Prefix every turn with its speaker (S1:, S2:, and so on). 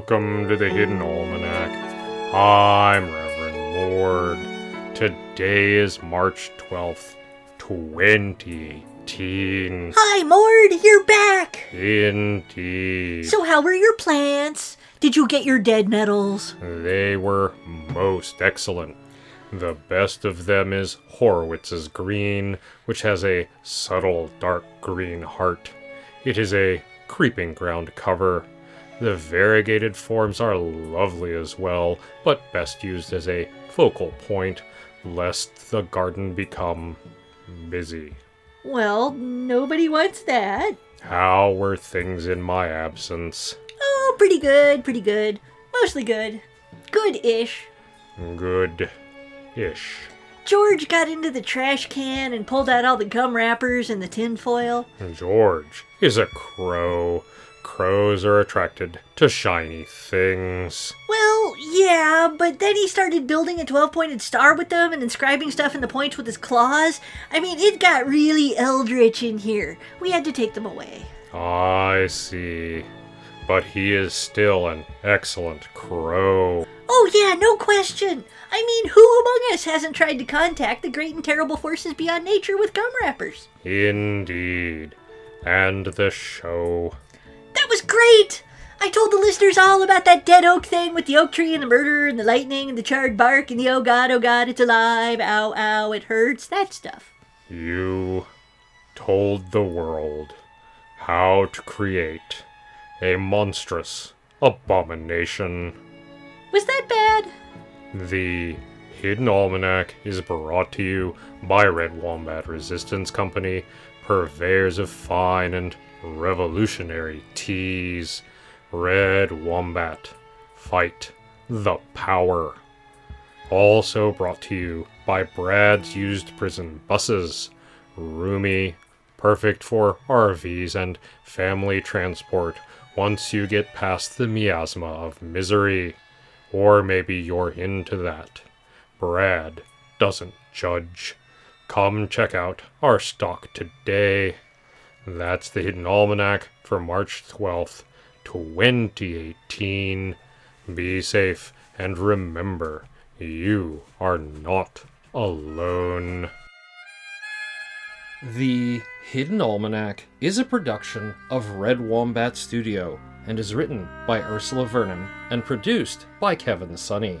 S1: Welcome to the Hidden Almanac. I'm Reverend Mord. Today is March 12th, 2018.
S2: Hi, Mord, you're back.
S1: Indeed.
S2: So, how were your plants? Did you get your dead nettles?
S1: They were most excellent. The best of them is Horowitz's green, which has a subtle dark green heart. It is a creeping ground cover. The variegated forms are lovely as well, but best used as a focal point, lest the garden become busy.
S2: Well, nobody wants that.
S1: How were things in my absence?
S2: Oh, pretty good, pretty good. Mostly good. Good ish.
S1: Good ish.
S2: George got into the trash can and pulled out all the gum wrappers and the tinfoil.
S1: George is a crow. Crows are attracted to shiny things.
S2: Well, yeah, but then he started building a 12 pointed star with them and inscribing stuff in the points with his claws. I mean, it got really eldritch in here. We had to take them away.
S1: I see. But he is still an excellent crow.
S2: Oh, yeah, no question. I mean, who among us hasn't tried to contact the great and terrible forces beyond nature with gum wrappers?
S1: Indeed. And the show.
S2: Was great! I told the listeners all about that dead oak thing with the oak tree and the murder and the lightning and the charred bark and the oh god, oh god, it's alive, ow, ow, it hurts, that stuff.
S1: You told the world how to create a monstrous abomination.
S2: Was that bad?
S1: The Hidden Almanac is brought to you by Red Wombat Resistance Company, purveyors of fine and revolutionary teas. Red Wombat, fight the power. Also brought to you by Brad's Used Prison Buses. Roomy, perfect for RVs and family transport once you get past the miasma of misery. Or maybe you're into that. Brad doesn't judge. Come check out our stock today. That's the Hidden Almanac for March 12th, 2018. Be safe and remember, you are not alone.
S3: The Hidden Almanac is a production of Red Wombat Studio and is written by Ursula Vernon and produced by Kevin Sonney.